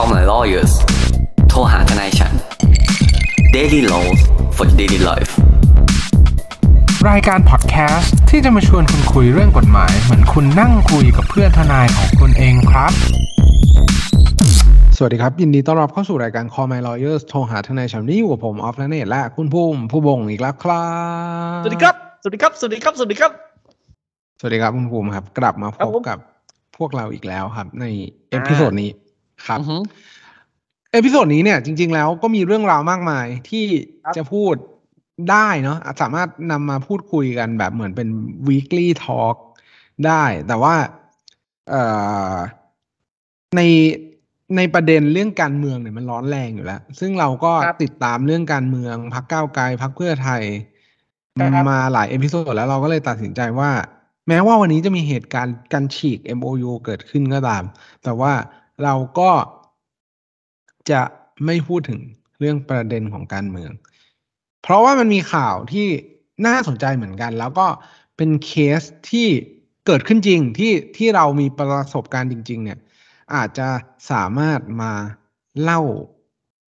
Call my lawyers โทรหาทนายฉัน Daily Laws for Daily Life รายการพอดแคสต์ที่จะมาชวนคุณคุยเรื่องกฎหมาย เหมือนคุณนั่งคุยกับเพื่อนทนายของคุณเองครับ สวัสดีครับ ยินดีต้อนรับเข้าสู่รายการ Call My Lawyers โทรหาทนายฉันนี่อยู่กับผมออฟและเนตและคุณภูมิผู้บงอีกแล้วครับ สวัสดีครับ สวัสดีครับ สวัสดีครับ สวัสดีครับ สวัสดีครับคุณภูมิครับ กลับมาพครับบผมกับพวกเราอีกแล้วครับ ใน episode นี้ ครับอือฮึ episode นี้เนี่ยจริง ๆ แล้วก็มีเรื่องราวมากมายที่ครับจะพูดได้เนาะสามารถนำมาพูดคุยกันแบบเหมือนเป็น weekly talk ได้ แต่ว่าเอ่อในในประเด็นเรื่องการเมืองเนี่ยมันร้อนแรงอยู่แล้ว ซึ่งเราก็ครับติดตามเรื่องการเมืองพรรคก้าวไกลพรรคเพื่อไทยครับมาหลาย episode แล้วเราก็เลยตัดสินใจว่า แม้ว่าวันนี้จะมีเหตุการณ์การฉีก MOU เกิดขึ้นก็ตาม แต่ว่า เราก็จะไม่พูดถึงเรื่องประเด็นของการเมือง เพราะว่ามันมีข่าวที่น่าสนใจเหมือนกัน แล้วก็เป็นเคสที่เกิดขึ้นจริงที่ที่เรามีประสบการณ์จริง ๆ เนี่ย อาจจะสามารถมาเล่า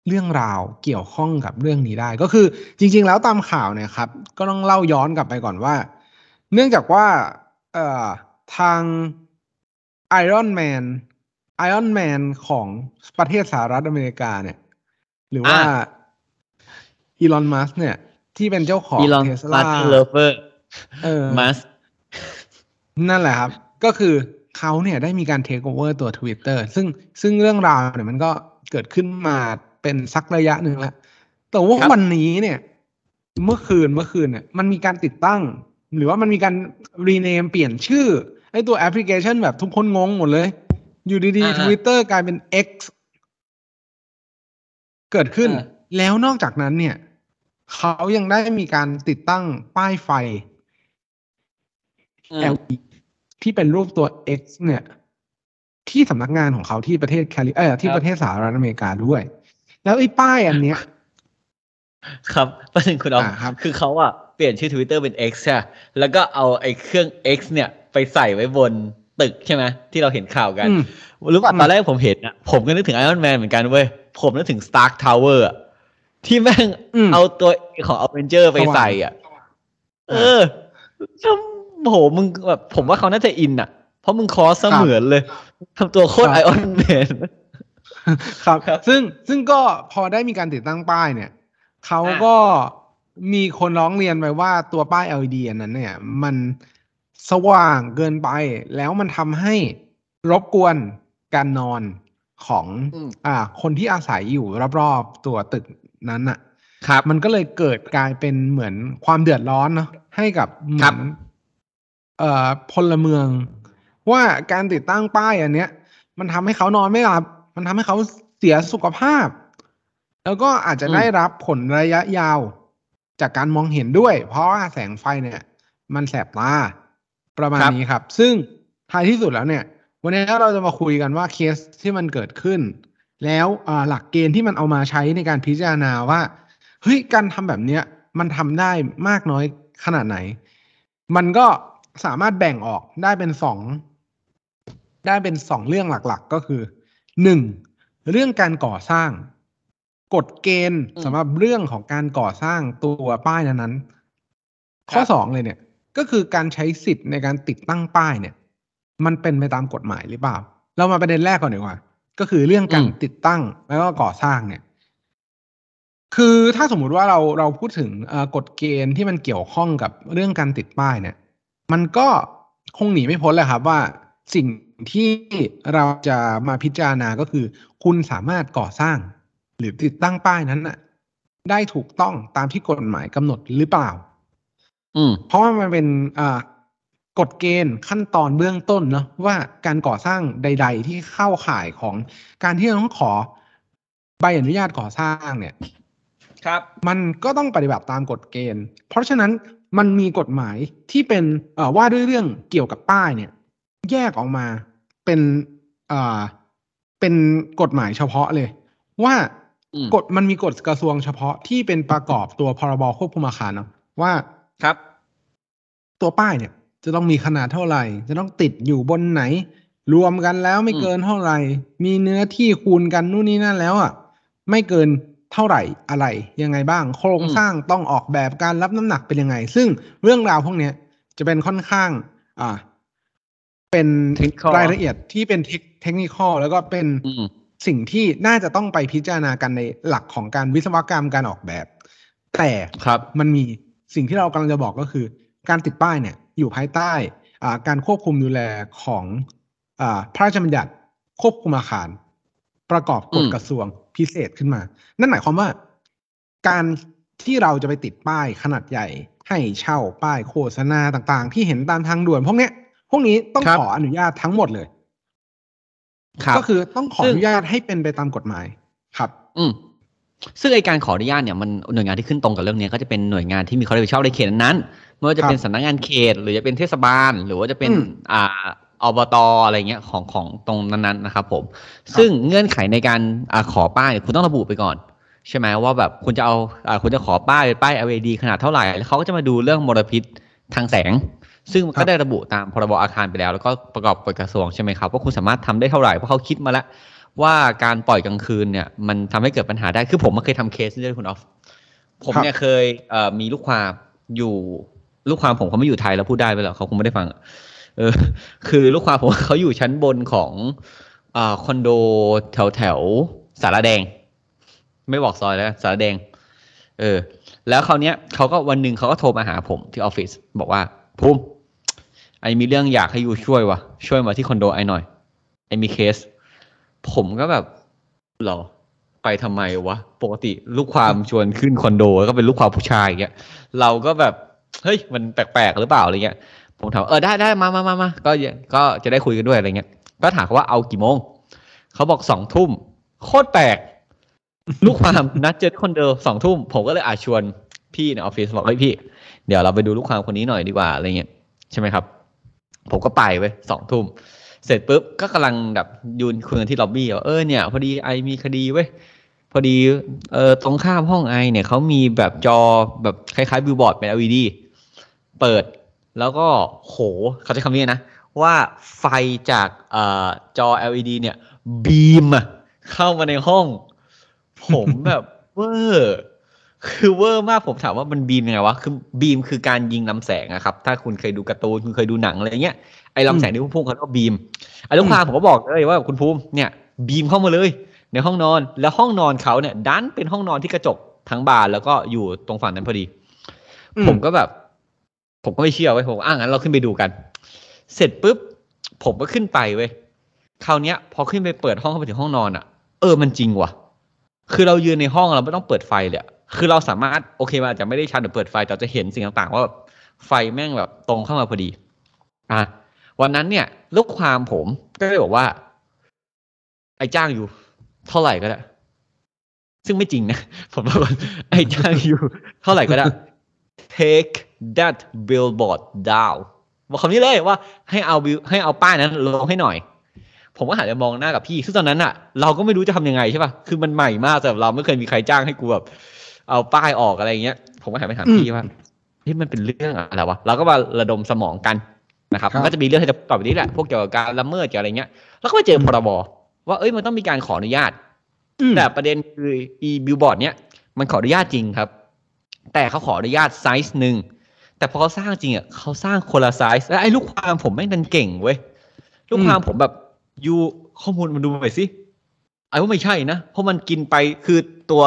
เรื่องราวเกี่ยวข้องกับเรื่องนี้ได้ ก็คือจริง ๆ แล้วตามข่าวเนี่ยครับ ก็ต้องเล่าย้อนกลับไปก่อนว่า เนื่องจากว่าเอ่อทาง Iron Man Iron Man ของประเทศสหรัฐอเมริกาเนี่ย หรือว่าอ่าอีลอนมัสเนี่ย ที่เป็นเจ้าของอีลอนเทสมาลาร์ตินเลเวอร์เออมัสนั่นแหละครับ ก็คือเขาเนี่ยได้มีการเทคโอเวอร์ตัว Twitter ซึ่งซึ่งเรื่องราวเนี่ยมันก็เกิดขึ้นมาเป็นสักระยะหนึ่งแล้ว แต่ว่าวันนี้เนี่ย เมื่อคืนเมื่อคืนเนี่ย มันมีการติดตั้ง หรือว่ามันมีการรีเนมเปลี่ยนชื่อไอ้ตัวแอปพลิเคชันแบบทุกคนงงหมดเลย อยู่ดีอ่าๆฮะ Twitter กลายเป็น X เกิดขึ้นอ่าแล้วนอกจากนั้นเนี่ย เขายังได้มีการติดตั้งป้ายไฟ LED ที่เป็นรูปตัว X เนี่ย ที่สำนักงานของเขาที่ประเทศแคลิเออที่ครับประเทศสหรัฐอเมริกาด้วย แล้วไอ้ป้ายอันเนี้ย ครับประเด็นคุณออฟอ่าครับคือเขาอะเปลี่ยนชื่อ Twitter เป็น X ใช่ปะแล้วก็เอาไอ้เครื่อง X เนี่ยไปใส่ไว้บน ตึกใช่ไหมที่เราเห็นข่าวกันอืมรู้ป่ะอืมตอนแรกผมเห็นอะผมก็นึกถึง Iron Man เหมือนกันเว้ย ผมนึกถึง Stark Tower อะที่แม่งอืมเอาตัวของ Avenger ไปใส่อะ เออแล้วโหมึงแบบผมว่าเขาน่าจะอินอะ เพราะมึงคอสเสมือนเลยทำตัวโคตรครับไอออนแมนครับครับ ซึ่งซึ่งก็พอได้มีการติดตั้งป้ายเนี่ย เขาอ่าก็มีคนร้องเรียนไปว่าตัวป้าย LED อันนั้นเนี่ย มัน สว่างเกินไป แล้วมันทำให้รบกวนการนอนของอืมอ่า คนที่อาศัยอยู่รอบๆตัวตึกนั้นน่ะครับ มันก็เลยเกิดกลายเป็นเหมือนความเดือดร้อนเนาะให้กับเหมืครัอบนเอ่อพลเมือง ว่าการติดตั้งป้ายอันเนี้ย มันทำให้เขานอนไม่หลับ มันทำให้เขาเสียสุขภาพ แล้วก็อาจจะอืมได้รับผลระยะยาว จากการมองเห็นด้วย เพราะว่าแสงไฟเนี่ย มันแสบตา ประมาณนี้ครับ ซึ่งท้ายที่สุดแล้วเนี่ย วันนี้เราจะมาคุยกันว่าเคสที่มันเกิดขึ้น แล้วอ่าหลักเกณฑ์ที่มันเอามาใช้ในการพิจารณาว่าเฮ้ยการทำแบบเนี้ยมันทำได้มากน้อยขนาดไหน มันก็สามารถแบ่งออกได้เป็นสองได้เป็นสองเรื่องหลักๆ ก็คือหนึ่งเรื่องการก่อสร้าง กฎเกณฑ์อืมสำหรับเรื่องของการก่อสร้างตัวป้ายนั้นๆข้อครับสองเลยเนี่ย ก็คือการใช้สิทธิ์ในการติดตั้งป้ายเนี่ย มันเป็นไปตามกฎหมายหรือเปล่า เรามาประเด็นแรกก่อนดีกว่า ก็คือเรื่องการติดตั้งแล้วก็ก่อสร้างเนี่ย คือถ้าสมมุติว่าเราเราพูดถึงกฎเกณฑ์ที่มันเกี่ยวข้องกับเรื่องการติดป้ายเนี่ย มันก็คงหนีไม่พ้นเลยครับว่าสิ่งที่เราจะมาพิจารณาก็คือ คุณสามารถก่อสร้าง หรือติดตั้งป้ายนั้นน่ะ ได้ถูกต้องตามที่กฎหมายกำหนดหรือเปล่า เพราะว่ามันเป็นอ่ากฎเกณฑ์ขั้นตอนเบื้องต้นเนาะว่าการก่อสร้างใด ๆ ที่เข้าข่ายของการที่เราต้องขอใบอนุญาตก่อสร้างเนี่ย ครับ มันก็ต้องปฏิบัติตามกฎเกณฑ์ เพราะฉะนั้นมันมีกฎหมายที่เป็นเอ่อว่าด้วยเรื่องเกี่ยวกับป้ายเนี่ย แยกออกมาเป็นเอ่อเป็นกฎหมายเฉพาะเลย ว่าอืมกฎมันมีกฎกระทรวงเฉพาะที่เป็นประกอบตัวพรบควบคุมอาคารเนาะว่า ครับ ตัวป้ายเนี่ย จะต้องมีขนาดเท่าไหร่ จะต้องติดอยู่บนไหน รวมกันแล้วไม่อืมเกินเท่าไหร่ มีเนื้อที่คูณกันนู่นนี่นั่นแล้วอะ ไม่เกินเท่าไหร่อะไรยังไงบ้าง โครงสร้างต้องออกแบบการรับน้ำหนักเป็นยังไง ซึ่งเรื่องราวพวกเนี้ยจะเป็นค่อนข้าง อ่า เป็น Technical รายละเอียดที่เป็นเทคนิคอลแล้วก็เป็นอืมสิ่งที่น่าจะต้องไปพิจารณากันในหลักของการวิศวกรรมการออกแบบ แต่ครับมันมี สิ่งที่เรากำลังจะบอกก็คือ การติดป้ายเนี่ยอยู่ภายใต้อ่าการควบคุมดูแลของอ่าพระราชบัญญัติควบคุมอาคาร ประกอบกฎอืมกระทรวงพิเศษขึ้นมา นั่นหมายความว่า การที่เราจะไปติดป้ายขนาดใหญ่ ให้เช่าป้ายโฆษณาต่างๆ ที่เห็นตามทางด่วนพวกเนี้ย พวกนี้ต้องครับขออนุญาตทั้งหมดเลยครับก็คือต้องขอซึ่องนุญาตให้เป็นไปตามกฎหมายครับ อืม ซึ่งไอการขออนุญาตเนี่ยมันหน่วยงานที่ขึ้นตรงกับเรื่องเนี้ยก็จะเป็นหน่วยงานที่มีความรับผิดชอบในเขตนั้นๆไม่ว่าจะเป็นครับสำนักงานเขต หรือจะเป็นเทศบาล หรือว่าจะเป็นอืมอ่าอบตอะไรเงี้ยของของตรงนั้นๆนะครับผม ซึ่งเงื่อนไขในการอาขอป้ายเนี่ยคุณต้องระบุไปก่อน ใช่ไหมว่าแบบคุณจะเอาอ่าคุณจะขอป้ายป้าย LED ขนาดเท่าไหร่ แล้วเขาก็จะมาดูเรื่องมลพิษทางแสง ซึ่งครัก็บได้ระบุตามพรบอาคารไปแล้ว แล้วก็ประกอบกฎกระทรวงใช่ไหมครับว่าคุณสามารถทำได้เท่าไหร่เพราะเขาคิดมาแล้ว ว่าการปล่อยกลางคืนเนี่ยมันทำให้เกิดปัญหาได้คือผมมาเคยทำเคสนี้ด้วยคุณออฟผมเนี่ยเคยเอ่อมีลูกความอยู่ลูกความผมเขาไม่อยู่ไทยแล้วพูดได้ไปแล้วเขาคงไม่ได้ฟังอะเออ คือลูกความผมเขาอยู่ชั้นบนของอ่าคอนโดแถวแถวสารแดง ไม่บอกซอยแล้วกันสารแดง เออ แล้วคราวเนี้ยเขาก็วันหนึ่งเขาก็โทรมาหาผมที่ออฟฟิศบอกว่าภูมิไอมีเรื่องอยากให้ยูช่วยวะช่วยมาที่คอนโดไอหน่อยไอมีเคส ผมก็แบบหรอไปทำไมวะ ปกติลูกความชวนขึ้นคอนโดแล้วก็เป็นลูกความผู้ชายอย่างเงี้ยเราก็แบบเฮ้ยมันแปลกๆหรือเปล่าอะไรเงี้ยผมถามเออได้ได้มามามามาก็ก็จะได้คุยกันด้วยอะไรเงี้ย ก็ถามเขาว่าเอากี่โมงเขาบอกสองทุ่มโคตรแปลกลูกความนัดเจอที่คอนโดสองทุ่มผมก็เลยอาชวนพี่ในออฟฟิศบอกเฮ้ยพี่ เดี๋ยวเราไปดูลูกความคนนี้หน่อยดีกว่าอะไรเงี้ยใช่ไหมครับ ผมก็ไปไปสองทุ่ม เสร็จปุ๊บก็กำลังแบบยืนคุยกันที่ล็อบบี้ว่าเออเนี่ย พอดี I มีคดีเว้ยพอดีเออตรงข้ามห้อง I เนี่ยเขามีแบบจอแบบคล้ายๆบิลบอร์ดเป็น LED เปิดแล้วก็โหเขาใช้คำนี้นะ ว่าไฟจากเอ่อจอ LED เนี่ย beam อะเข้ามาในห้อง ผมแบบเวอร์ คือเวอร์มากผมถามว่ามัน beam ยังไงวะคือ beam คือการยิงลำแสงอะครับ ถ้าคุณเคยดูการ์ตูนคุณเคยดูหนังอะไรเงี้ยไอ้ลำแสงที่พุ่งๆเขาเรียกว่า beam ไอ้ลูกค้าผมก็บอกเลยว่าคุณภูมิเนี่ย beam เข้ามาเลย ในห้องนอนแล้วห้องนอนเขาเนี่ยดันเป็นห้องนอนที่กระจกทั้งบานแล้วก็อยู่ตรงฝั่งนั้นพอดีอืมผมก็แบบ ผมก็ไม่เชื่อไว้ยผมอะงั้นเราขึ้นไปดูกัน เสร็จปุ๊บผมก็ขึ้นไปเว้ยคราวเนี้ย พอขึ้นไปเปิดห้องเข้าไปถึงห้องนอนอะเออมันจริงว่ะ คือเรายืนในห้องเราไม่ต้องเปิดไฟเลยอะ คือเราสามารถโอเคมาจจะไม่ได้ชัดหรือเปิดไฟแต่จะเห็นสิ่งต่างๆ ว่าไฟแม่งแบบตรงเข้ามาพอดี อะวันนั้นเนี่ยลูกความผมก็เลยบอกว่า ไอ้จ้างอยู่ เท่าไหร่ก็ได้ ซึ่งไม่จริงนะ ผมบอกว่าไอ้จ้างอยู่ เท่าไหร่ก็ได้ take that billboard down บอกคำนี้เลยว่าให้เอาบิให้เอาป้ายนั้นลงให้หน่อย ผมก็หันไปมองหน้ากับพี่ซึ่งตอนนั้นอะเราก็ไม่รู้จะทำยังไงใช่ป่ะคือมันใหม่มากสำหรับเราไม่เคยมีใครจ้างให้กูแบบ เอาป้ายออกอะไรเงี้ย ผมก็หันไปถามอืมพี่ว่าเฮ้ยมันเป็นเรื่องอะไรวะเราก็มาระดมสมองกันนะครับครับมันก็จะมีเรื่องที่จะตอบไปนี้แหละพวกเกี่ยวกับการละเมิดเกี่ยวกับอะไรเงี้ย แล้วก็ไปเจอพรบว่าเอ้ยมันต้องมีการขออนุญาตอืมแต่ประเด็นคืออีบิลบอร์ดเนี้ยมันขออนุญาตจริงครับ แต่เขาขออนุญาตไซส์หนึ่งแต่พอเขาสร้างจริงอะเขาสร้างคนละไซส์แล้วไอ้ลูกความผมแม่งดันเก่งเว้ยลูกความผมแบบ you ข้อมูลมันดูหน่อยสิ I ว่าไม่ใช่นะเพราะมันกินไปคือตัว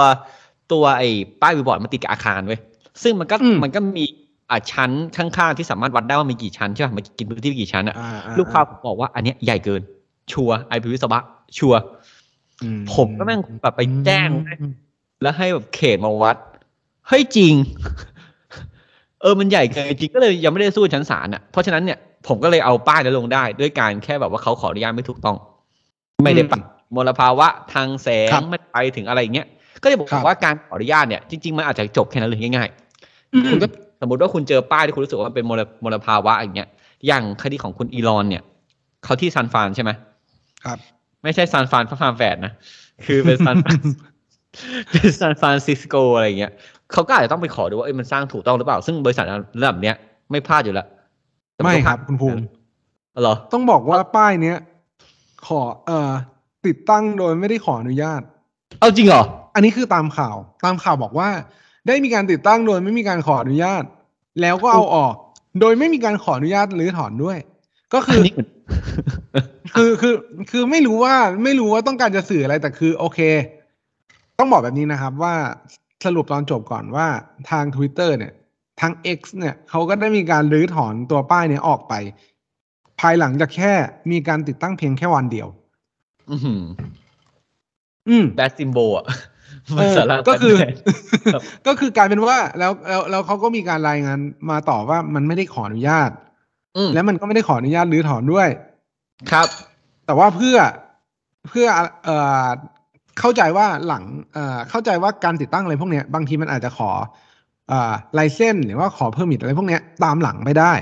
ตัวไอ้ป้ายบิลบอร์ดมันติดกับอาคารเว้ยซึ่งมันก็อืมมันก็มีอ่าชั้นข้างๆที่สามารถวัดได้ว่ามีกี่ชั้นใช่ป่ะมันกินพื้นที่กี่ชั้นอะอ่าอ่ลูกความผมบอกว่าอันเนี้ยใหญ่เกิน ชัวร์ไอพีวิศวะชัวร์อืผมก็แม่งแบบไปแจ้งอืมแล้วให้แบบเขตมาวัดเฮ้ยจริง เออมันใหญ่เกินจริงก็เลยยังไม่ได้สู้ชั้นศาลอะเพราะฉะนั้นเนี่ยผมก็เลยเอาป้ายนั้นลงได้ ด้วยการแค่แบบว่าเขาขออนุญาตไม่ถูกต้อง ไม่ได้ปรับมลภาวะทางแสงครับไม่ไปถึงอะไรอย่างเงี้ย ก็เลยบอกครับว่าการขออนุญาตเนี่ยจริงๆมันอาจจะจบแค่นั้นเลยง่ายอืมๆคุณก็สมมติว่าคุณเจอป้ายที่คุณรู้สึกว่ามันเป็นมลมลภาวะอย่างเงี้ยอย่างคดีของคุณอีลอนเนี่ยเขาที่ซานฟรานใช่ไหมครับ ไม่ใช่ซานฟรานพระฟาร์มแฝดนะคือเป็นซานเป็นซานฟรานซิสโกอะไรเงี้ยเขาก็อาจจะต้องไปขอดูว่าเอ้ยมันสร้างถูกต้องหรือเปล่า ซึ่งบริษัทระดับเนี้ยไม่พลาดอยู่แล้วแต่นไม่ก็พคลารัดบคุณภูมิเหรอต้องบอกว่าป้ายเนี้ยขอเอ่อติดตั้งโดยไม่ได้ขออนุญาต เอาจริงเหรอ อันนี้คือตามข่าว ตามข่าวบอกว่า ได้มีการติดตั้งโดยไม่มีการขออนุญาต แล้วก็เอาออก โดยไม่มีการขออนุญาตหรือถอนด้วย ก็คืออันนี้เหมือนคือคือคือไม่รู้ว่าไม่รู้ว่าต้องการจะสื่ออะไรแต่คือ โอเค ต้องบอกแบบนี้นะครับว่าสรุปตอนจบก่อนว่าทาง Twitter เนี่ย ทาง X เนี่ยเขาก็ได้มีการรื้อถอนตัวป้ายเนี้ยออกไป ภายหลังจากแค่มีการติดตั้งเพียงแค่วันเดียว อื้อหืออืมแบดซิมโบอะ เออสาระก็คือแบดครับก็คือกลายเป็นว่า แล้วแล้วแล้วเขาก็มีการรายงานมาต่อว่ามันไม่ได้ขออนุญาตอืมและมันก็ไม่ได้ขออนุญาตรื้อถอนด้วย ครับ แต่ว่าเพื่อเพื่อเอ่อเข้าใจว่าหลังเอ่อเข้าใจว่าการติดตั้งอะไรพวกเนี้ยบางทีมันอาจจะขอเอ่อไลเซนหรือว่าขอเพิ่มมิดอะไรพวกเนี้ยตามหลังไม่ได้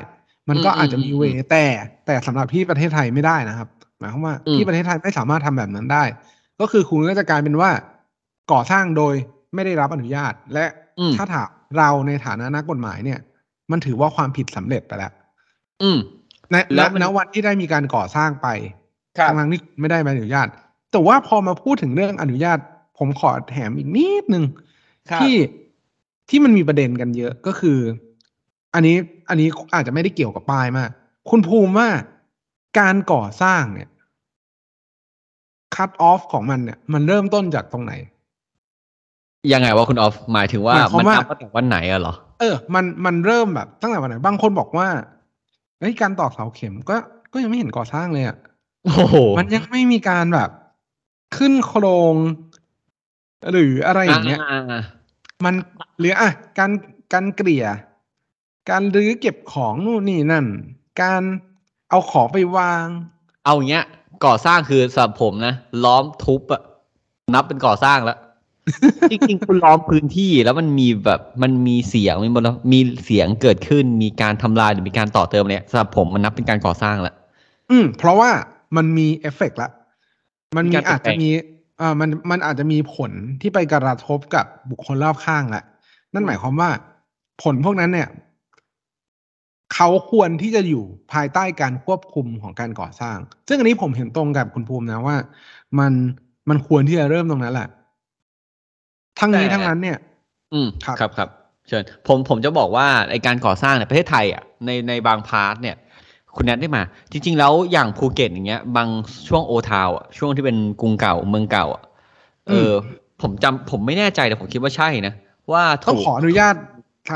มันก็อืมอาจจะมีอืมเวแต่แต่สำหรับที่ประเทศไทยไม่ได้นะครับ หมายความว่าอืมที่ประเทศไทยไม่สามารถทำแบบนั้นได้ ก็คือคุณก็จะกลายเป็นว่า ก่อสร้างโดยไม่ได้รับอนุญาต และอืมถ้าถามเราในฐานะนักกฎหมายเนี่ย มันถือว่าความผิดสำเร็จไปแล้ว อืมในแล้ณวมันณวันที่ได้มีการก่อสร้างไปครับทั้งๆที่ไม่ได้ใบอนุญาต แต่ว่าพอมาพูดถึงเรื่องอนุญาต ผมขอแถมอีกนิดนึงครับที่ที่มันมีประเด็นกันเยอะก็คือ อันนี้อันนี้อาจจะไม่ได้เกี่ยวกับป้ายมาก คุณภูมิว่าการก่อสร้างเนี่ยคัตออฟของมันเนี่ย มันเริ่มต้นจากตรงไหน ยังไงวะคุณออฟหมายถึงว่าหมายความมันว่านับตั้งแต่วันไหนอะเหรอ เออ มันมันเริ่มแบบตั้งแต่วันไหนบางคนบอกว่าเฮ้ยการตอกเสาเข็มก็ก็ยังไม่เห็นก่อสร้างเลยอะโอ้โหมันยังไม่มีการแบบ ขึ้นโครงหรืออะไรอย่างเงี้ยอ่ามันหรืออะการการเกลี่ย การรื้อเก็บของนู่นนี่นั่น การเอาของไปวาง เอาอย่างเงี้ย ก่อสร้างคือสำหรับผมนะล้อมทุบอะนับเป็นก่อสร้างแล้ว จริงๆ คุณล้อมพื้นที่แล้วมันมีแบบมันมีเสียงมีมลมีเสียงเกิดขึ้น มีการทำลายหรือมีการต่อเติมเนี่ยสำหรับผมมันนับเป็นการก่อสร้างแล้วอืม เพราะว่ามันมีเอฟเฟกต์ละ มันมีมีการเปลี่อายนจแปลจะงมีอ่ามันมันอาจจะมีผลที่ไปกระทบกับบุคคลรอบข้างแหละนั่นหมายความว่า ผลพวกนั้นเนี่ยเขาควรที่จะอยู่ภายใต้การควบคุมของการก่อสร้าง ซึ่งอันนี้ผมเห็นตรงกับคุณภูมินะว่า มันมันควรที่จะเริ่มตรงนั้นแหละ ทั้งนี้แต่ทั้งนั้นเนี่ย อืมครับครับครับเชิญผมผมจะบอกว่าไอการก่อสร้างในประเทศไทยอะในในบางพาร์ทเนี่ยคุณแนทได้มา จริง ๆ แล้วอย่างภูเก็ตอย่างเงี้ย บางช่วงโอทาวอะช่วงที่เป็นกรุงเก่าเมืองเก่าอะเอออผมจำผมไม่แน่ใจแต่ผมคิดว่าใช่นะว่าต้องถูกขออนุญาต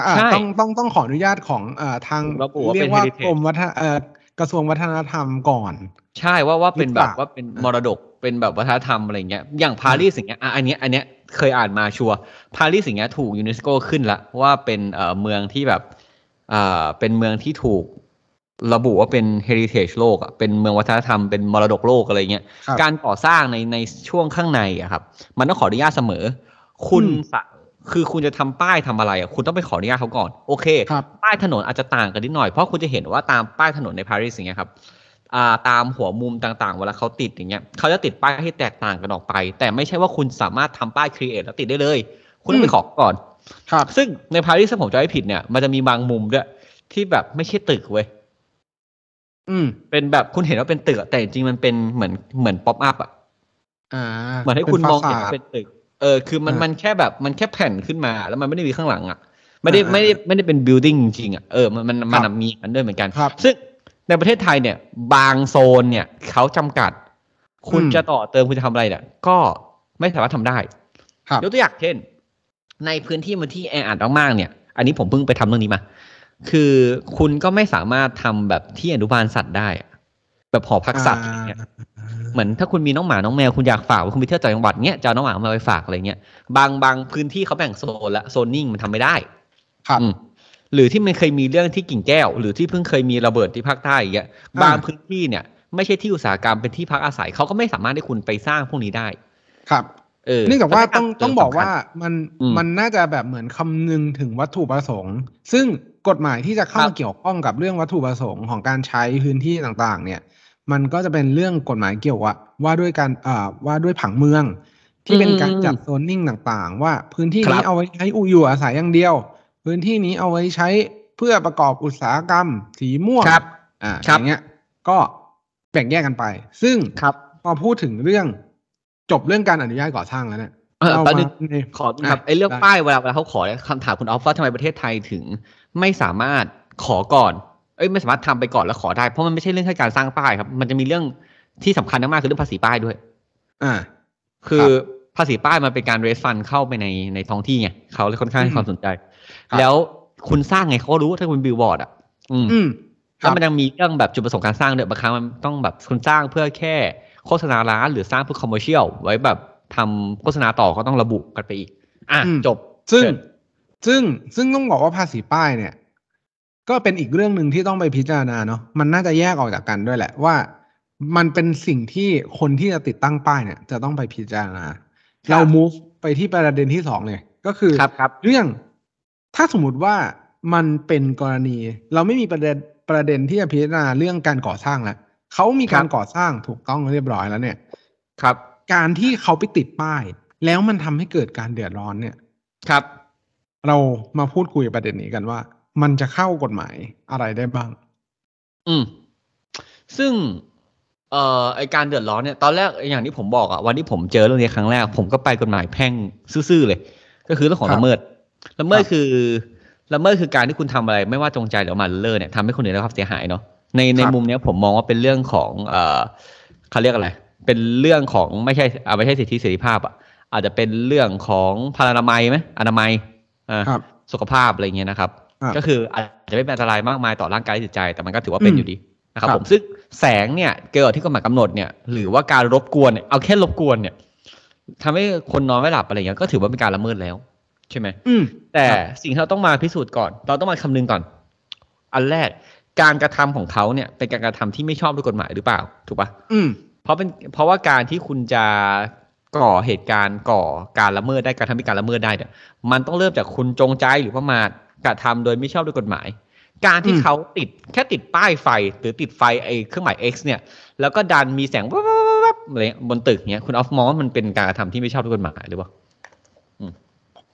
อ่าใช่ต้องต้องต้องขออนุญาตของเอ่อทางระบุว่าเรียกว่าเป็น heritage กรมวัฒนเอ่อกระทรวงวัฒนธรรมก่อน ใช่ว่าว่าเป็นหรือแบเปบล่าแบบว่าเป็นมรดกเป็นแบบวัฒนธรรมอะไรเงี้ยอย่างปารีสอย่างเงี้ยอะอันเนี้ยอันเนี้ย เคยอ่านมาชัวร์ปารีสอย่างเงี้ยถูกยูเนสโกขึ้นละว่าเป็นเอ่อเมืองที่แบบอ่าเป็นเมืองที่ถูกระบุว่าเป็น heritage โลกอะเป็นเมืองวัฒนธรรมเป็นมรดกโลกอะไรเงี้ยครับการก่อสร้างในในช่วงข้างในอะครับ มันต้องขออนุญาตเสมอ คุณอืมสะคือคุณจะทำป้ายทำอะไรอะคุณต้องไปขออนุญาตเขาก่อน โอเคครับป้ายถนนอาจจะต่างกันนิดหน่อยเพราะคุณจะเห็นว่าตามป้ายถนนในปารีสอย่างเงี้ยครับอ่า ตามหัวมุมต่างๆ เวลาเขาติดอย่างเงี้ยเขาจะติดป้ายให้แตกต่างกันออกไป แต่ไม่ใช่ว่าคุณสามารถทำป้ายครีเอทแล้วติดได้เลย คุณต้องไปอืมขอก่อน ครับ ซึ่งในปารีสถ้าผมจะไม่ผิดเนี่ย มันจะมีบางมุมด้วยที่แบบไม่ใช่ตึกเว้ยอืม เป็นแบบคุณเห็นว่าเป็นตึกอะแต่จริงๆมันเป็นเหมือนเหมือนป๊อปอัพอะอ่าเหมือนให้คุณมองเห็นป็ว่าฟาเป็นตึก เออ คือมันอ่ามัมันแค่แบบมันแค่แผ่นขึ้นมา แล้วมันไม่ได้มีข้างหลังอะไม่ได้อ่าไม่ได้ไม่ได้เป็น building จริงๆอะเออมันมันมันครับมีอันด้วยเหมือนกันครับซึ่ง ในประเทศไทยเนี่ย บางโซนเนี่ยเขาจำกัด คุณอืมจะต่อเติมคุณจะทำอะไรเนี่ย ก็ไม่สามารถทำได้ครับยกตัวอย่างเช่น ในพื้นที่มันที่แออัดมากๆเนี่ย อันนี้ผมเพิ่งไปทำเรื่องนี้มา คือคุณก็ไม่สามารถทำแบบที่อนุบาลสัตว์ได้อะแบบหอพักสัตว์อย่างเงี้ยเหมือนถ้าคุณมีน้องหมา น้องแมว คุณอยากฝากไว้คุณไปเที่ยวต่างจังหวัดเนี้ยจะเอาน้องหมามาไปฝากอะไรเงี้ย บางบางพื้นที่เขาแบ่งโซนละโซนนิ่งมันทำไม่ได้ ครับอืม หรือที่มันเคยมีเรื่องที่กิ่งแก้ว หรือที่เพิ่งเคยมีระเบิดที่ภาคใต้อย่างเงี้ยอ่าบางพื้นที่เนี่ยไม่ใช่ที่อุตสาหกรรมเป็นที่พักอาศัยเขาก็ไม่สามารถให้คุณไปสร้างพวกนี้ได้ ครับ เออเนื่องจากว่าต้องเพระฉะนั้นต้องบอกว่ามันอืมมันน่าจะแบบเหมือนคำนึงถึงวัตถุประสงค์ ซึ่งกฎหมายที่จะเข้าครัมาบเกี่ยวข้องกับเรื่องวัตถุประสงค์ของการใช้พื้นที่ต่างๆ เนี่ย มันก็จะเป็นเรื่องกฎหมายเกี่ยวว่าว่าด้วยการอ่าว่าด้วยผังเมือง ที่เป็นการจัดโซนนิ่งต่างๆ ว่าพื้นที่ครันี้บเอาไว้ใช้อุอยู่อาศัยอย่างเดียว พื้นที่นี้เอาไว้ใช้เพื่อประกอบอุตสาหกรรม สีม่วงครับอ่าครัอบย่างเงี้ย ก็แบ่งแยกกันไป ซึ่งครับพอพูดถึงเรื่องจบเรื่องการอนุญาตก่อสร้างแล้วเนี่ยเออเราแป๊บนึมางในขอครับอะไอ้เรื่องได้ป้ายเวลาเวลาเขาขอเนี่ยคำถามคุณออฟว่าทำไมประเทศไทยถึงไม่สามารถขอก่อน เอ้ยไม่สามารถทำไปก่อนแล้วขอได้ เพราะมันไม่ใช่เรื่องแค่การสร้างป้ายครับ มันจะมีเรื่องที่สำคัญมากๆคือเรื่องภาษีป้ายด้วย อ่า คือภาษีป้ายมันเป็นการ refund เข้าไปในในท้องที่ไงเขาเลยค่อนข้างให้ความสนใจครับ แล้วคุณสร้างไงเขาก็รู้ว่าถ้าคุณบิลบอร์ดอะ อืมอืมคแล้วมันยังมีเรื่องแบบจุดประสงค์การสร้างเนี่ยบางครั้งมันต้องแบบคุณสร้างเพื่อแค่โฆษณาร้านหรือสร้างเพื่อ commercial ไว้แบบทำโฆษณาต่อก็ต้องระบุกันไปอีก อะอืมจบ ซึ่งเชิญซึ่งซึ่งต้องบอกว่าภาษีป้ายเนี่ย ก็เป็นอีกเรื่องหนึ่งที่ต้องไปพิจารณาเนาะมันน่าจะแยกออกจากกันด้วยแหละว่า มันเป็นสิ่งที่คนที่จะติดตั้งป้ายเนี่ย จะต้องไปพิจารณา เรา move ไปที่ประเด็นที่สองเลย ก็คือครับครับเรื่อง ถ้าสมมติว่ามันเป็นกรณี เราไม่มีประเด็นประเด็นที่จะพิจารณาเรื่องการก่อสร้างแล้วเขามีการก่อสร้างถูกต้องเรียบร้อยแล้วเนี่ย ครับ การที่เขาไปติดป้าย แล้วมันทำให้เกิดการเดือดร้อนเนี่ย ครับ เรามาพูดคุยประเด็นนี้กันว่า มันจะเข้ากฎหมายอะไรได้บ้าง อืม ซึ่งเอ่อไอการเดือดร้อนเนี่ยตอนแรกอย่างที่ผมบอกอะวันที่ผมเจอเรื่องนี้ครั้งแรก ผมก็ไปกฎหมายแพ่งซื่อๆเลย ก็คือเรื่องของครับละเมิด ละเมิดครับคือละเมิดคือการที่คุณทำอะไร ไม่ว่าจงใจหรือหมันเลิศเนี่ยทำให้คนอื่นได้รับความเสียหายเนาะในในครับมุมเนี้ยผมมองว่าเป็นเรื่องของเอ่อเขาเรียกอะไร เป็นเรื่องของไม่ใช่อ่าไม่ใช่สิทธิเสรีภาพอะอาจจะเป็นเรื่องของพลานามัยไหมอนามัยอ่าครับสุขภาพอะไรเงี้ยนะครับครับ ก็คืออาจจะไม่เป็นอันตรายมากมายต่อร่างกายและจิตใจ แต่มันก็ถือว่าเป็นอืมอยู่ดีนะครับครับผมซึ่งแสงเนี่ยเกิดที่กฎหมายกำหนดเนี่ยหรือว่าการรบกวนเนี่ยเอาแค่รบกวนเนี่ยทำให้คนนอนไม่หลับอะไรเงี้ยก็ถือว่าเป็นการละเมิดแล้ว ใช่ไหมอืมแต่ครับสิ่งที่เราต้องมาพิสูจน์ก่อน เราต้องมาคำนึงก่อน อันแรกการกระทำของเขาเนี่ย เป็นการกระทำที่ไม่ชอบด้วยกฎหมายหรือเปล่า ถูกปะอืมเพราะเป็นเพราะว่าการที่คุณจะก่อเหตุการณ์ก่อการละเมิดได้การทำให้การละเมิดได้เนี่ยมันต้องเริ่มจากคุณจงใจหรือประมาทกระทำโดยไม่ชอบด้วยกฎหมาย การที่อืมเขาติดแค่ติดป้ายไฟหรือติดไฟไอ้เครื่องหมาย X เนี่ย แล้วก็ดันมีแสงวับวับวับวับอะไรบนตึกเนี้ยคุณออฟมองว่ามันเป็นการกระทำที่ไม่ชอบด้วยกฎหมายหรือเปล่า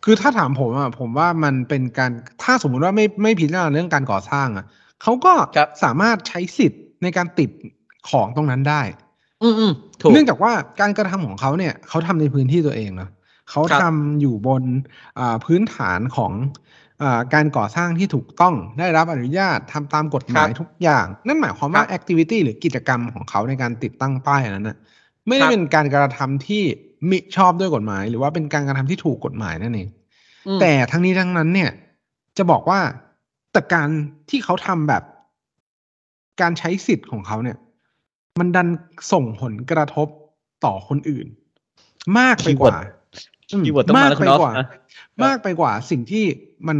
คือถ้าถามผมอะผมว่ามันเป็นการถ้าสมมุติว่าไม่ไม่พิจารณาเรื่องการก่อสร้างอะเขาก็ครับสามารถใช้สิทธิ์ในการติดของตรงนั้นได้ อืมอืมถูกเนื่องจากว่าการกระทำของเขาเนี่ยเขาทำในพื้นที่ตัวเองเนาะเขาครับทำอยู่บนอ่าพื้นฐานของอาการก่อสร้างที่ถูกต้องได้รับอนุญาตทำตามกฎหมายทุกอย่าง นั่นหมายความว่าครับแอคทิวิตี้หรือกิจกรรมของเขาในการติดตั้งป้ายอันนั้นนะไม่ได้ครับเป็นการกระทำที่ มิชอบด้วยกฎหมาย หรือว่าเป็นการกระทำที่ถูกกฎหมายนั่นเองอืมแต่ทั้งนี้ทั้งนั้นเนี่ย จะบอกว่าแต่การที่เขาทำแบบ การใช้สิทธิ์ของเขาเนี่ย มันดันส่งผลกระทบต่อคนอื่น มากไปกว่าอืมคีย์เวิร์ดต้องมาแล้วคุณออฟไปกว่านะมากไปกว่าสิ่งที่มัน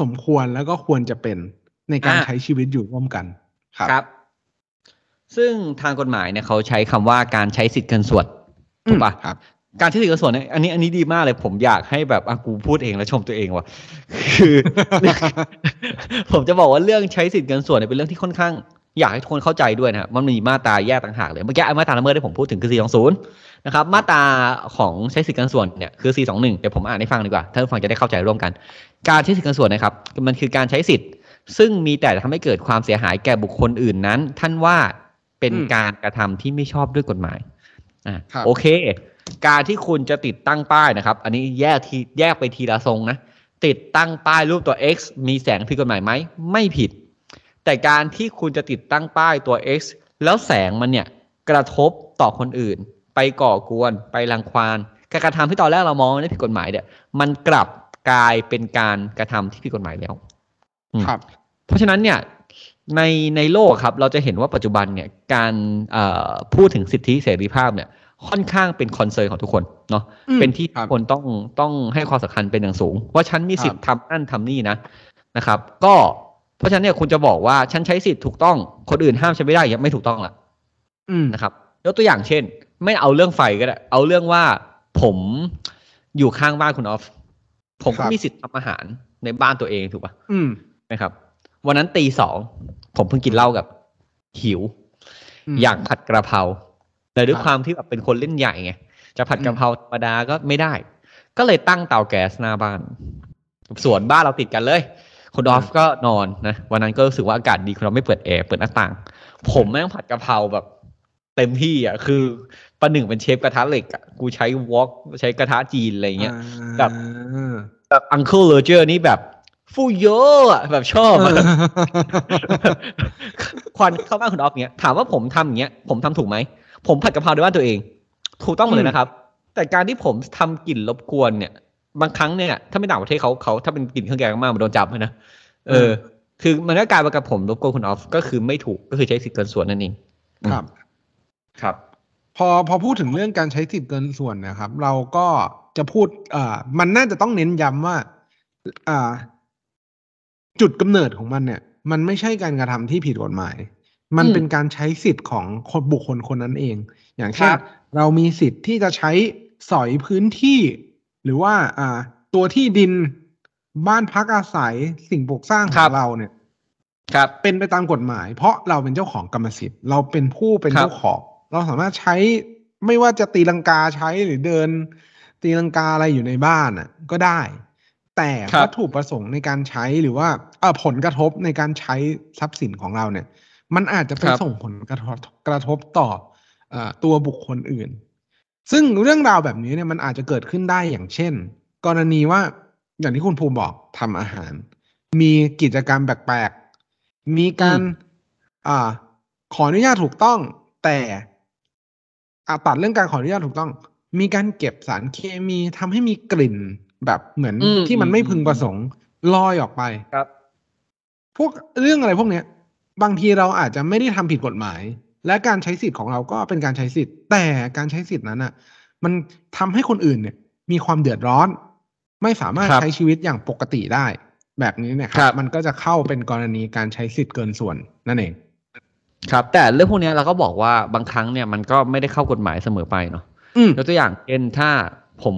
สมควรแล้วก็ควรจะเป็นในการอะใช้ชีวิตอยู่ร่วมกันครับครับ ซึ่งทางกฎหมายเนี่ยเขาใช้คำว่าการใช้สิทธิ์เกินส่วนอืมถูกปะครับ การใช้สิทธิ์เกินส่วนเนี่ยอันนี้อันนี้ดีมากเลย ผมอยากให้แบบอะกูพูดเองแล้วชมตัวเองว่ะคือ ผมจะบอกว่าเรื่องใช้สิทธิ์เกินส่วนเนี่ยเป็นเรื่องที่ค่อนข้าง อยากให้ทุกคนเข้าใจด้วยนะครับมันมีมาตราแยกต่างหากเลยเมื่อกี้ไอ้มาตราละเมิดที่ผมพูดถึงคือ420นะครับมาตราของใช้สิทธิ์เกินส่วนเนี่ยคือ421เดี๋ยวผมอ่านให้ฟังดีกว่าท่านผู้ฟังจะได้เข้าใจร่วมกัน การใช้สิทธิ์เกินส่วนนะครับ มันคือการใช้สิทธิ์ ซึ่งมีแต่ทำให้เกิดความเสียหายแก่บุคคลอื่นนั้น ท่านว่าเป็นอืมการกระทำที่ไม่ชอบด้วยกฎหมายอ่าครับโอเค การที่คุณจะติดตั้งป้ายนะครับ อันนี้แยกทีแยกไปทีละทรงนะ ติดตั้งป้ายรูปตัว X มีแสงผิดกฎหมายไหม ไม่ผิด แต่การที่คุณจะติดตั้งป้ายตัว X แล้วแสงมันเนี่ยกระทบต่อคนอื่น ไปก่อกวน ไปรังควานการกระทำที่ตอนแรกเรามองว่าไม่ผิดกฎหมายเนี่ย มันกลับกลายเป็นการกระทำที่ผิดกฎหมายแล้วอืมครับ เพราะฉะนั้นเนี่ยในในโลกครับ เราจะเห็นว่าปัจจุบันเนี่ยการเอ่อพูดถึงสิทธิเสรีภาพเนี่ย ค่อนข้างเป็นคอนเซิร์นของทุกคนเนาะอืมเป็นที่ครัทุบกคนต้องต้องให้ความสำคัญเป็นอย่างสูง ว่าฉันมีสิทธิ์ครับทำนั่นทำนี่นะนะครับ ก็เพราะฉะนั้นเนี่ยคุณจะบอกว่าฉันใช้สิทธิ์ถูกต้องคนอื่นห้ามฉันไม่ได้ยังไม่ถูกต้องละอืมนะครับยกตัวอย่างเช่น ไม่เอาเรื่องไฟก็ได้เอาเรื่องว่าผมอยู่ข้างบ้านคุณออฟผมครัก็บมีสิทธิ์ทำอาหารในบ้านตัวเองถูกปะอืมนะครับ วันนั้นตีสองผมเพิ่งกินเหล้ากับหิวอืมอยากผัดกระเพรา แต่ด้วยครับความที่แบบเป็นคนเล่นใหญ่ไงจะผัดอืมกระเพราธรรมดาก็ไม่ได้ ก็เลยตั้งเตาแก๊สหน้าบ้านสวนบ้านเราติดกันเลยคุณออฟก็นอนนะวันนั้นก็รู้สึกว่าอากาศดีคุณออฟไม่เปิดแอร์เปิดหน้าต่าง ผมแม่งผัดกะเพราแบบ เต็มที่อะคือประหนึ่งเป็นเชฟกระทะเหล็กอะกูใช้วอล์กใช้กระทะจีนอะไรเงี้ยแบบอ่าแบบ Uncle Roger นี่แบบ fuiyoh อะแบบชอบอะควันเข้าบ้านคุณออฟเงี้ยถามว่าผมทำอย่างเงี้ยผมทำถูกไหม ผมผัดกะเพราในบ้านตัวเอง ถูกต้องหมดเลยนะครับ แต่การที่ผมทำกลิ่นรบกวนเนี่ยบางครั้งเนี่ยถ้าในต่างประเทศเขาเขาถ้าเป็นกลิ่นเครื่องแกงมากๆมันโดนจับเลยนะเออ คือมันก็กลายเป็นว่าผมรบกวนคุณออฟก็คือไม่ถูกก็คือใช้สิทธิ์เกินส่วนนั่นเองครับ ครับ พอพอพูดถึงเรื่องการใช้สิทธิ์เกินส่วนเนะครับ เราก็จะพูดอ่ามันน่าจะต้องเน้นย้ำว่าอ่า จุดกำเนิดของมันเนี่ย มันไม่ใช่การกระทำที่ผิดกฎหมาย มันอืมเป็นการใช้สิทธิ์ของคนบุคคลคนนั้นเอง อย่างเช่นครับเรามีสิทธิ์ที่จะใช้สอยพื้นที่ หรือว่า อ่า ตัวที่ดินบ้านพักอาศัยสิ่งปลูกสร้างของเราเนี่ย ครับ เป็นไปตามกฎหมาย เพราะเราเป็นเจ้าของกรรมสิทธิ์ เราเป็นผู้เป็นครับเจ้าของ เราสามารถใช้ไม่ว่าจะตีลังกาใช้หรือเดิน ตีลังกาอะไรอยู่ในบ้านอะ ก็ได้ แต่ครับวัตถุประสงค์ในการใช้หรือว่าเออผลกระทบในการใช้ทรัพย์สินของเราเนี่ย มันอาจจะไปครับส่งผลกระทบกระทบต่อเอ่อตัวบุคคลอื่น ซึ่งเรื่องราวแบบนี้เนี่ยมันอาจจะเกิดขึ้นได้อย่างเช่น กรณีว่าอย่างที่คุณภูมิบอกทำอาหาร มีกิจกรรมแปลกๆ มีการอ่าขออนุญาตถูกต้อง แต่อาตัดเรื่องการขออนุญาตถูกต้อง มีการเก็บสารเคมีทำให้มีกลิ่นแบบเหมือนอืมที่มันอืมไม่พึงประสงค์ลอยออกไปครับ พวกเรื่องอะไรพวกเนี้ย บางทีเราอาจจะไม่ได้ทำผิดกฎหมาย และการใช้สิทธิ์ของเราก็เป็นการใช้สิทธิ์ แต่การใช้สิทธิ์นั้นอะ มันทำให้คนอื่นเนี่ย มีความเดือดร้อน ไม่สามารถครับใช้ชีวิตอย่างปกติได้ แบบนี้เนี่ยคครัรับบมันก็จะเข้าเป็นกรณีการใช้สิทธิ์เกินส่วนนั่นเองครับ แต่เรื่องพวกเนี้ยเราก็บอกว่าบางครั้งเนี่ยมันก็ไม่ได้เข้ากฎหมายเสมอไปเนาะอืมยกตัวอย่างเช่นถ้าผม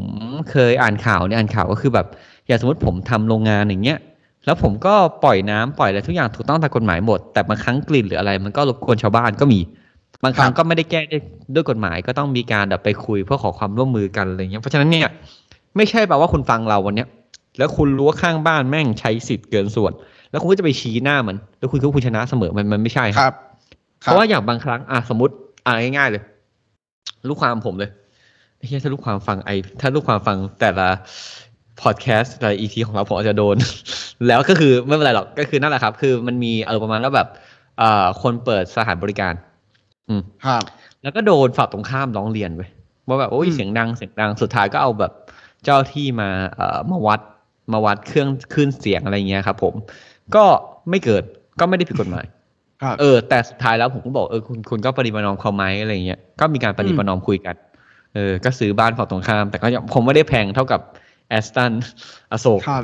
เคยอ่านข่าวเนี่ยอ่านข่าวก็คือแบบ อย่างสมมติผมทำโรงงานอย่างเงี้ย แล้วผมก็ปล่อยน้ำปล่อยอะไรทุกอย่างถูกต้องตามกฎหมายหมด แต่บางครั้งกลิ่นหรืออะไร มันก็รบกวนชาวบ้านก็มี บางครั้งครับก็ไม่ได้แก้ได้ด้วยกฎหมายก็ต้องมีการแบบไปคุยเพื่อขอความร่วมมือกันอะไรเงี้ยเพราะฉะนั้นเนี่ยไม่ใช่แบบว่าคุณฟังเราวันเนี้ยแล้วคุณรู้ว่าข้างบ้านแม่งใช้สิทธิ์เกินส่วน แล้วคุณก็จะไปชี้หน้ามัน แล้วคุณคิดว่าคุณชนะเสมอมันมันไม่ใช่ครับ เพราะว่าอย่างบางครั้งอะสมมติอะง่ายๆเลย ลูกความผมเลยเฮียถ้าลูกความฟังไอถ้าลูกความฟังแต่ละ พอดแคสต์แต่ละอีทีของเราผมอาจจะโดน แล้วก็คือไม่เป็นไรหรอกก็คือนั่นแหละครับ คือมันมีเออประมาณว่าแบบเอ่อคนเปิดสถานบริการ อืมครับแล้วก็โดนฝั่งตรงข้ามร้องเรียนไปว่าแบบโอ้ยอืมเสียงดังเสียงดังสุดท้ายก็เอาแบบเจ้าที่มาเอ่อมาวัดมาวัดเครื่องคลื่นเสียงอะไรเงี้ยครับ ผม ก็ไม่เกิดก็ไม่ได้ผิดกฎหมายครับเออ แต่สุดท้ายแล้วผมก็บอกเออคุณคุณก็ปฏิบัตินอมเขาไหมอะไรเงี้ยก็มีการปฏิบัตินอมคุยกันเออก็ซื้อบ้านฝั่งตรงข้าม แต่ก็ยังผมไม่ได้แพงเท่ากับ แอสตันอโศกครับ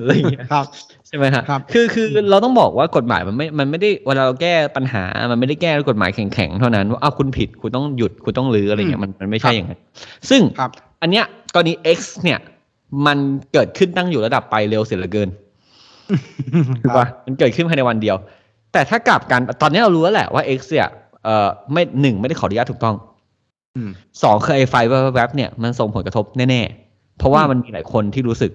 อะไรอย่างเงี้ยครับใช่ไหมฮะครับคือคือเราต้องบอกว่ากฎหมายมันไม่มันไม่ได้เวลาเราแก้ปัญหา มันไม่ได้แก้ด้วยกฎหมายแข็งๆเท่านั้นว่าอ้าวคุณผิดคุณต้องหยุดคุณต้องรื้ออะไรเงี้ยมันมันไม่ใช่อย่างนั้นซึ่งครับอันเนี้ยกรณี X เนี่ย มันเกิดขึ้นตั้งอยู่ระดับไปเร็วเสียเหลือเกินถูกปะมันเกิดขึ้นภายในวันเดียว แต่ถ้ากลับกันตอนนี้เรารู้แล้วแหละว่า X เนี่ยเอ่อไม่หนึ่งไม่ได้ขออนุญาตถูกต้องอืมสองคือไอ้ไฟแวบๆเนี่ยมันส่งผลกระทบแน่ๆ เพราะว่าอืมมันมีหลายคนที่รู้สึก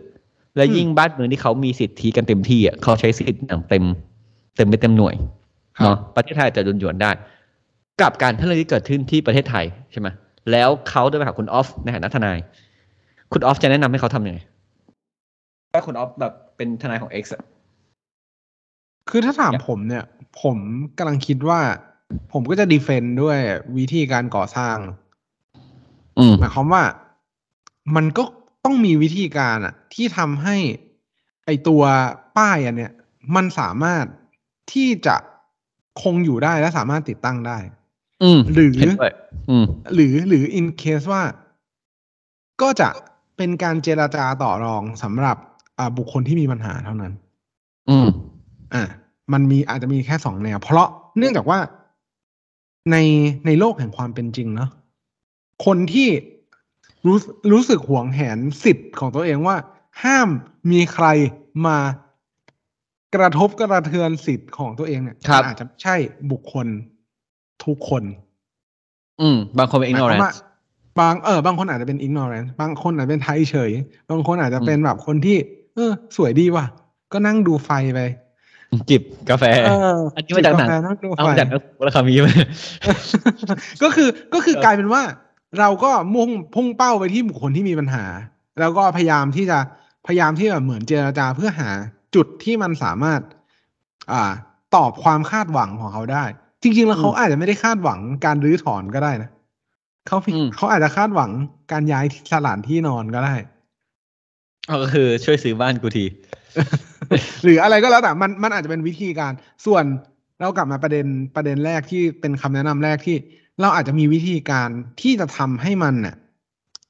และอืมยิ่งบ้านเมืองที่เขามีสิทธิกันเต็มที่อะเขาใช้สิทธิอย่างเต็ม เต็มไปเต็มหน่วยครับเนาะประเทศไทยอาจจะหยวนๆได้กลับการถ้าเรื่องที่เกิดขึ้นที่ประเทศไทยใช่ไหมแล้วเขาเดินไปหาคุณออฟในฐานะทนาย คุณออฟจะแนะนำให้เขาทำยังไงถ้าคุณออฟแบบเป็นทนายของ X อะคือถ้าถามอยากผมเนี่ย ผมกำลังคิดว่า ผมก็จะดีเฟนต์ด้วยวิธีการก่อสร้างอืมหมายความว่ามันก็ ต้องมีวิธีการอะที่ทำให้ไอตัวป้ายอันเนี้ยมันสามารถที่จะคงอยู่ได้และสามารถติดตั้งได้ อืมหรือเห็นด้วยอืมหรือหรือ in case ว่า ก็จะเป็นการเจราจาต่อรองสำหรับอ่าบุคคลที่มีปัญหาเท่านั้น อืม อะมันมีอาจจะมีแค่สองแนว เพราะเนื่องจากว่าในในโลกแห่งความเป็นจริงเนาะคนที่ รู้รู้สึกหวงแหนสิทธิ์ของตัวเองว่า ห้ามมีใครมากระทบกระเทือนสิทธิ์ของตัวเองเนี่ยครับมันอาจจะใช่บุคคลทุกคน อืม บางคนเป็นหมายความว่า ignorance บางเออบางคนอาจจะเป็น ignorance บางคนอาจจะเป็นไทยเฉย บางคนอาจจะเป็นแบบคนที่ เออ สวยดีว่ะ ก็นั่งดูไฟไปจิบกาแฟเอออันนี้มาจากหนังจิบกแฟนั่งดูเอาไฟมาจากนักราคามีไหมก็คือก็คือเออกลายเป็นว่า เราก็มุ่งพุ่งเป้าไปที่บุคคลที่มีปัญหา แล้วก็พยายามที่จะพยายามที่จะเหมือนเจรจาเพื่อหาจุดที่มันสามารถ อ่า ตอบความคาดหวังของเขาได้ จริง ๆ แล้วเขาอาจจะไม่ได้คาดหวังการรื้อถอนก็ได้นะเขาอืมเขาอาจจะคาดหวังการย้ายสถานที่นอนก็ได้ก็คือช่วยซื้อบ้านกูที หรืออะไรก็แล้วแต่มันมันอาจจะเป็นวิธีการ ส่วนเรากลับมาประเด็นประเด็นแรกที่เป็นคำแนะนำแรกที่ เราอาจจะมีวิธีการที่จะทำให้มันน่ะ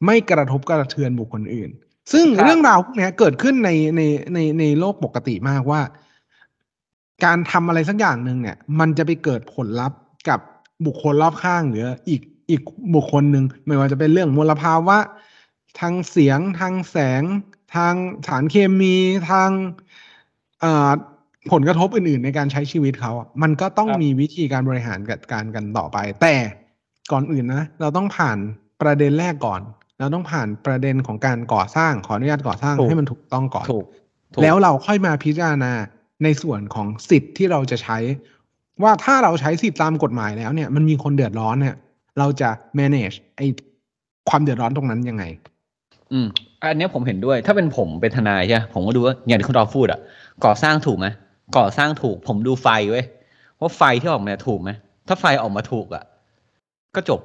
ไม่กระทบกระเทือนบุคคลอื่น ซึ่งครับเรื่องราวพวกเนี้ยเกิดขึ้นในในในในโลกปกติมากว่า การทำอะไรสักอย่างหนึ่งเนี่ย มันจะไปเกิดผลลัพธ์กับบุคคลรอบข้างหรืออีกอีกบุคคลหนึ่งไม่ว่าจะเป็นเรื่องมลภาวะทางเสียงทางแสง ทางสารเคมีทางเอ่อ ผลกระทบอื่นๆในการใช้ชีวิตเขาอะมันก็ต้องครับมีวิธีการบริหารจัดการกันต่อไป แต่ก่อนอื่นนะ เราต้องผ่านประเด็นแรกก่อน เราต้องผ่านประเด็นของการก่อสร้างขออนุญาตก่อสร้างให้มันถูกต้องก่อนถูกถูกแล้วเราค่อยมาพิจารณาในส่วนของสิทธิ์ที่เราจะใช้ ว่าถ้าเราใช้สิทธิ์ตามกฎหมายแล้วเนี่ย มันมีคนเดือดร้อนเนี่ย เราจะ manage ไอความเดือดร้อนตรงนั้นยังไง อืม อันเนี้ยผมเห็นด้วย ถ้าเป็นผมเป็นทนายใช่ไหมผมก็ดูว่าอย่างที่คุณรอพูดอะก่อสร้างถูกไหม ก่อสร้างถูก ผมดูไฟเว้ยว่าไฟที่ออกมาเนี่ยถูกไหมถ้าไฟออกมาถูกอะ ก็จบ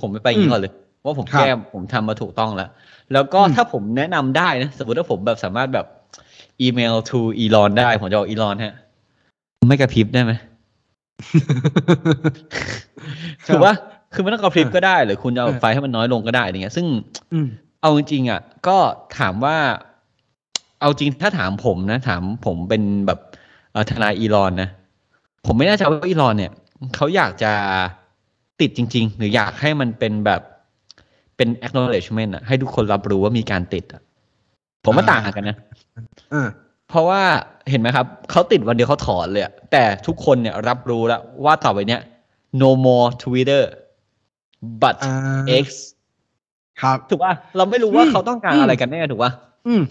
ผมไม่ไปอย่างนี้ก่อนเลย ว่าผมครับแก้ผมทำมาถูกต้องแล้ว แล้วก็อืมถ้าผมแนะนำได้นะ สมมติถ้าผมแบบสามารถแบบอีเมล to อีลอนได้ ผมจะบอกอีลอนฮะ ไม่กระพริบได้ไหมถือว่าคือไม่ต้องกระพริบก็ได้ หรือคุณจะเอาเออไฟให้มันน้อยลงก็ได้อย่างเงี้ย ซึ่งอืมเอาจริงๆอะ ก็ถามว่า เอาจริงถ้าถามผมนะ ถามผมเป็นแบบเอ่อ ทนายอีลอนนะ ผมไม่แน่ใจว่าอีลอนเนี่ยเขาอยากจะติดจริง ๆ หรืออยากให้มันเป็นแบบเป็น acknowledgement อะให้ทุกคนรับรู้ว่ามีการติดอะผมว่าอ่าต่างกันนะอ่าเพราะว่าเห็นไหมครับ เขาติดวันเดียวเขาถอนเลยอะแต่ทุกคนเนี่ยรับรู้แล้วว่าต่อไปเนี้ย no more Twitter but อ่า X ครับ ถูกป่ะเราไม่รู้ว่าอืมเขาต้องการอืมอะไรกันแน่ถูกป่ะอืม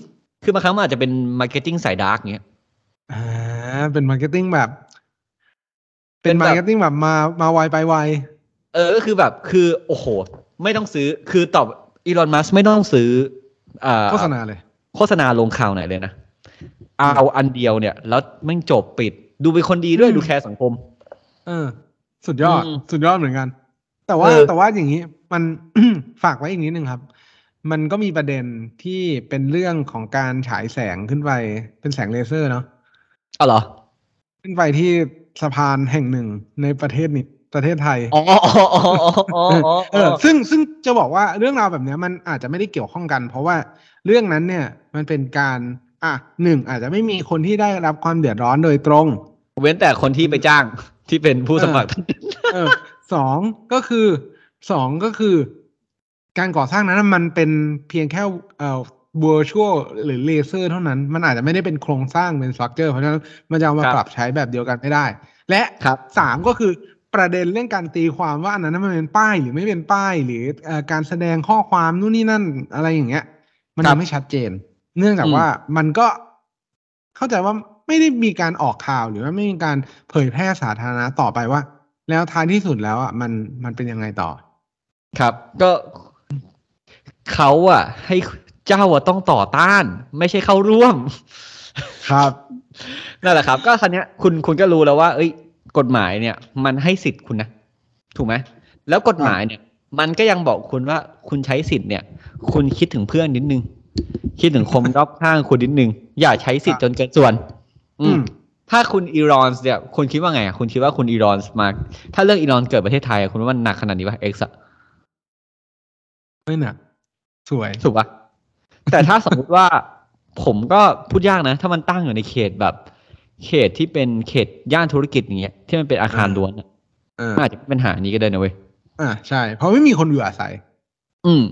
คือบางครั้งมันอาจจะเป็น marketing สาย dark เงี้ยอ่า เป็น marketing แบบ เป็เป็นนแบบ marketing้งแบบมามาไวไปไวเออ ก็คือแบบ คือ โอ้โห ไม่ต้องซื้อ คือตอบอีลอนมัสก์ไม่ต้องซื้ออ่าโฆษณาเลย โฆษณาลงข่าวไหนเลยนะ เอาอันเดียวเนี่ย แล้วแม่งจบปิด ดูเป็นคนดีด้วยอืมดูแคร์สังคม เออ สุดยอดอืมสุดยอดเหมือนกัน แต่ว่าเออแต่ว่าอย่างนี้มันฝากไว้อีกนิดนึงครับ มันก็มีประเด็นที่เป็นเรื่องของการฉายแสงขึ้นไป เป็นแสงเลเซอร์เนาะ อ๋อเหรอ ขึ้นไปที่สะพานแห่งหนึ่งในประเทศนี้ประเทศไทย อ๋ออ๋ออ๋ออ๋ออ๋ออ๋อเออ ซึ่งซึ่งจะบอกว่าเรื่องราวแบบเนี้ยมันอาจจะไม่ได้เกี่ยวข้องกัน เพราะว่าเรื่องนั้นเนี่ยมันเป็นการ อะหนึ่งอาจจะไม่มีคนที่ได้รับความเดือดร้อนโดยตรง เว้นแต่คนที่ไปจ้างที่เป็นผู้สมัครเออสองก็คือสองก็คือ การก่อสร้างนั้นมันเป็นเพียงแค่เอ่อ virtual หรือเลเซอร์เท่านั้น มันอาจจะไม่ได้เป็นโครงสร้างเป็น structure เพราะฉะนั้นมันจะเอามาครับปรับใช้แบบเดียวกันไม่ได้ และครับสามก็คือประเด็นเรื่องการตีความว่าอันนั้นมันเป็นป้ายหรือไม่เป็นป้าย หรือเอ่อการแสดงข้อความนู่นนี่นั่นอะไรอย่างเงี้ย มันครัยับงไม่ชัดเจน เนื่องจากอืมว่ามันก็เข้าใจว่าไม่ได้มีการออกข่าวหรือว่าไม่มีการเผยแพร่สาธารณะต่อไปว่า แล้วท้ายที่สุดแล้วอะมันมันเป็นยังไงต่อ ครับ ก็เขาอะให้ เจ้าอะต้องต่อต้าน ไม่ใช่เข้าร่วม ครับนั่นแหละครับ ก็คันนี้ยคุณคุณก็รู้แล้วว่า เอ้ย กฎหมายเนี่ย มันให้สิทธิ์คุณนะถูกไหมแล้วกฎหมายเนี่ย มันก็ยังบอกคุณว่าคุณใช้สิทธิ์เนี่ย คุณคิดถึงเพื่อนนิดนึง คิดถึงคนรอบข้างคุณนิดนึง อย่าใช้สิทธิ์จนเกินส่วน อือืมมถ้าคุณอีรอนส์เนี่ยคุณคิดว่าไงอะคุณคิดว่าคุณอีรอนส์มา ถ้าเรื่องอีรอนเกิดประเทศไทยอะคุณว่ามันหนักขนาดนี้ป่ะเอ็กซ์ไม่หนักสวยถูกปะ แต่ถ้าสมมุติว่าผมก็พูดยากนะ ถ้ามันตั้งอยู่ในเขตแบบ เขตที่เป็นเขตย่านธุรกิจอย่างเงี้ยที่มันเป็นอาคารอ่าล้วนอะเออมันอาจจะเป็นปัญหานี้ก็ได้นะเว้ยอ่าใช่ เพราะไม่มีคนอยู่อาศัย อืม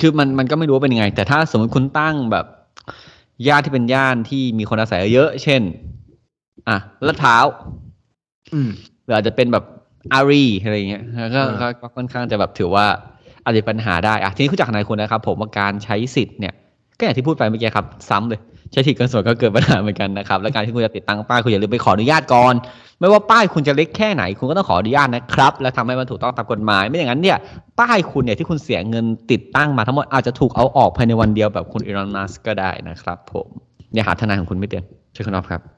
คือมันมันก็ไม่รู้ว่าเป็นยังไง แต่ถ้าสมมติคุณตั้งแบบย่านที่เป็นย่านที่มีคนอาศัยเยอะ เช่น อะลาดพร้าวอืมหรืออาจจะเป็นแบบอารีอะไรอย่างเงี้ยก็เออก็ก็ค่อนข้างจะแบบถือว่าอาจจะเป็นปัญหาได้อะทีนี้คุณจากทนายคุณนะครับ ผมว่าการใช้สิทธิ์เนี่ย ก็อย่างที่พูดไปเมื่อกี้ครับ ซ้ำเลยใช้สิทธิ์เกินส่วนก็เกิดปัญหาเหมือนกันนะครับและการที่คุณจะติดตั้งป้ายคุณอย่าลืมไปขออนุญาตก่อน ไม่ว่าป้ายคุณจะเล็กแค่ไหน คุณก็ต้องขออนุญาตนะครับ และทำให้มันถูกต้องตามกฎหมาย ไม่อย่างนั้นเนี่ยป้ายคุณเนี่ยที่คุณเสียเงินติดตั้งมาทั้งหมดอาจจะถูกเอาออกภายในวันเดียวแบบคุณอีลอนมัสก์ก็ได้นะครับ ผมอย่าหาทนายของคุณไม่เตือนเชิญคุณออฟครับ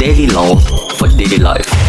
daily law for daily life.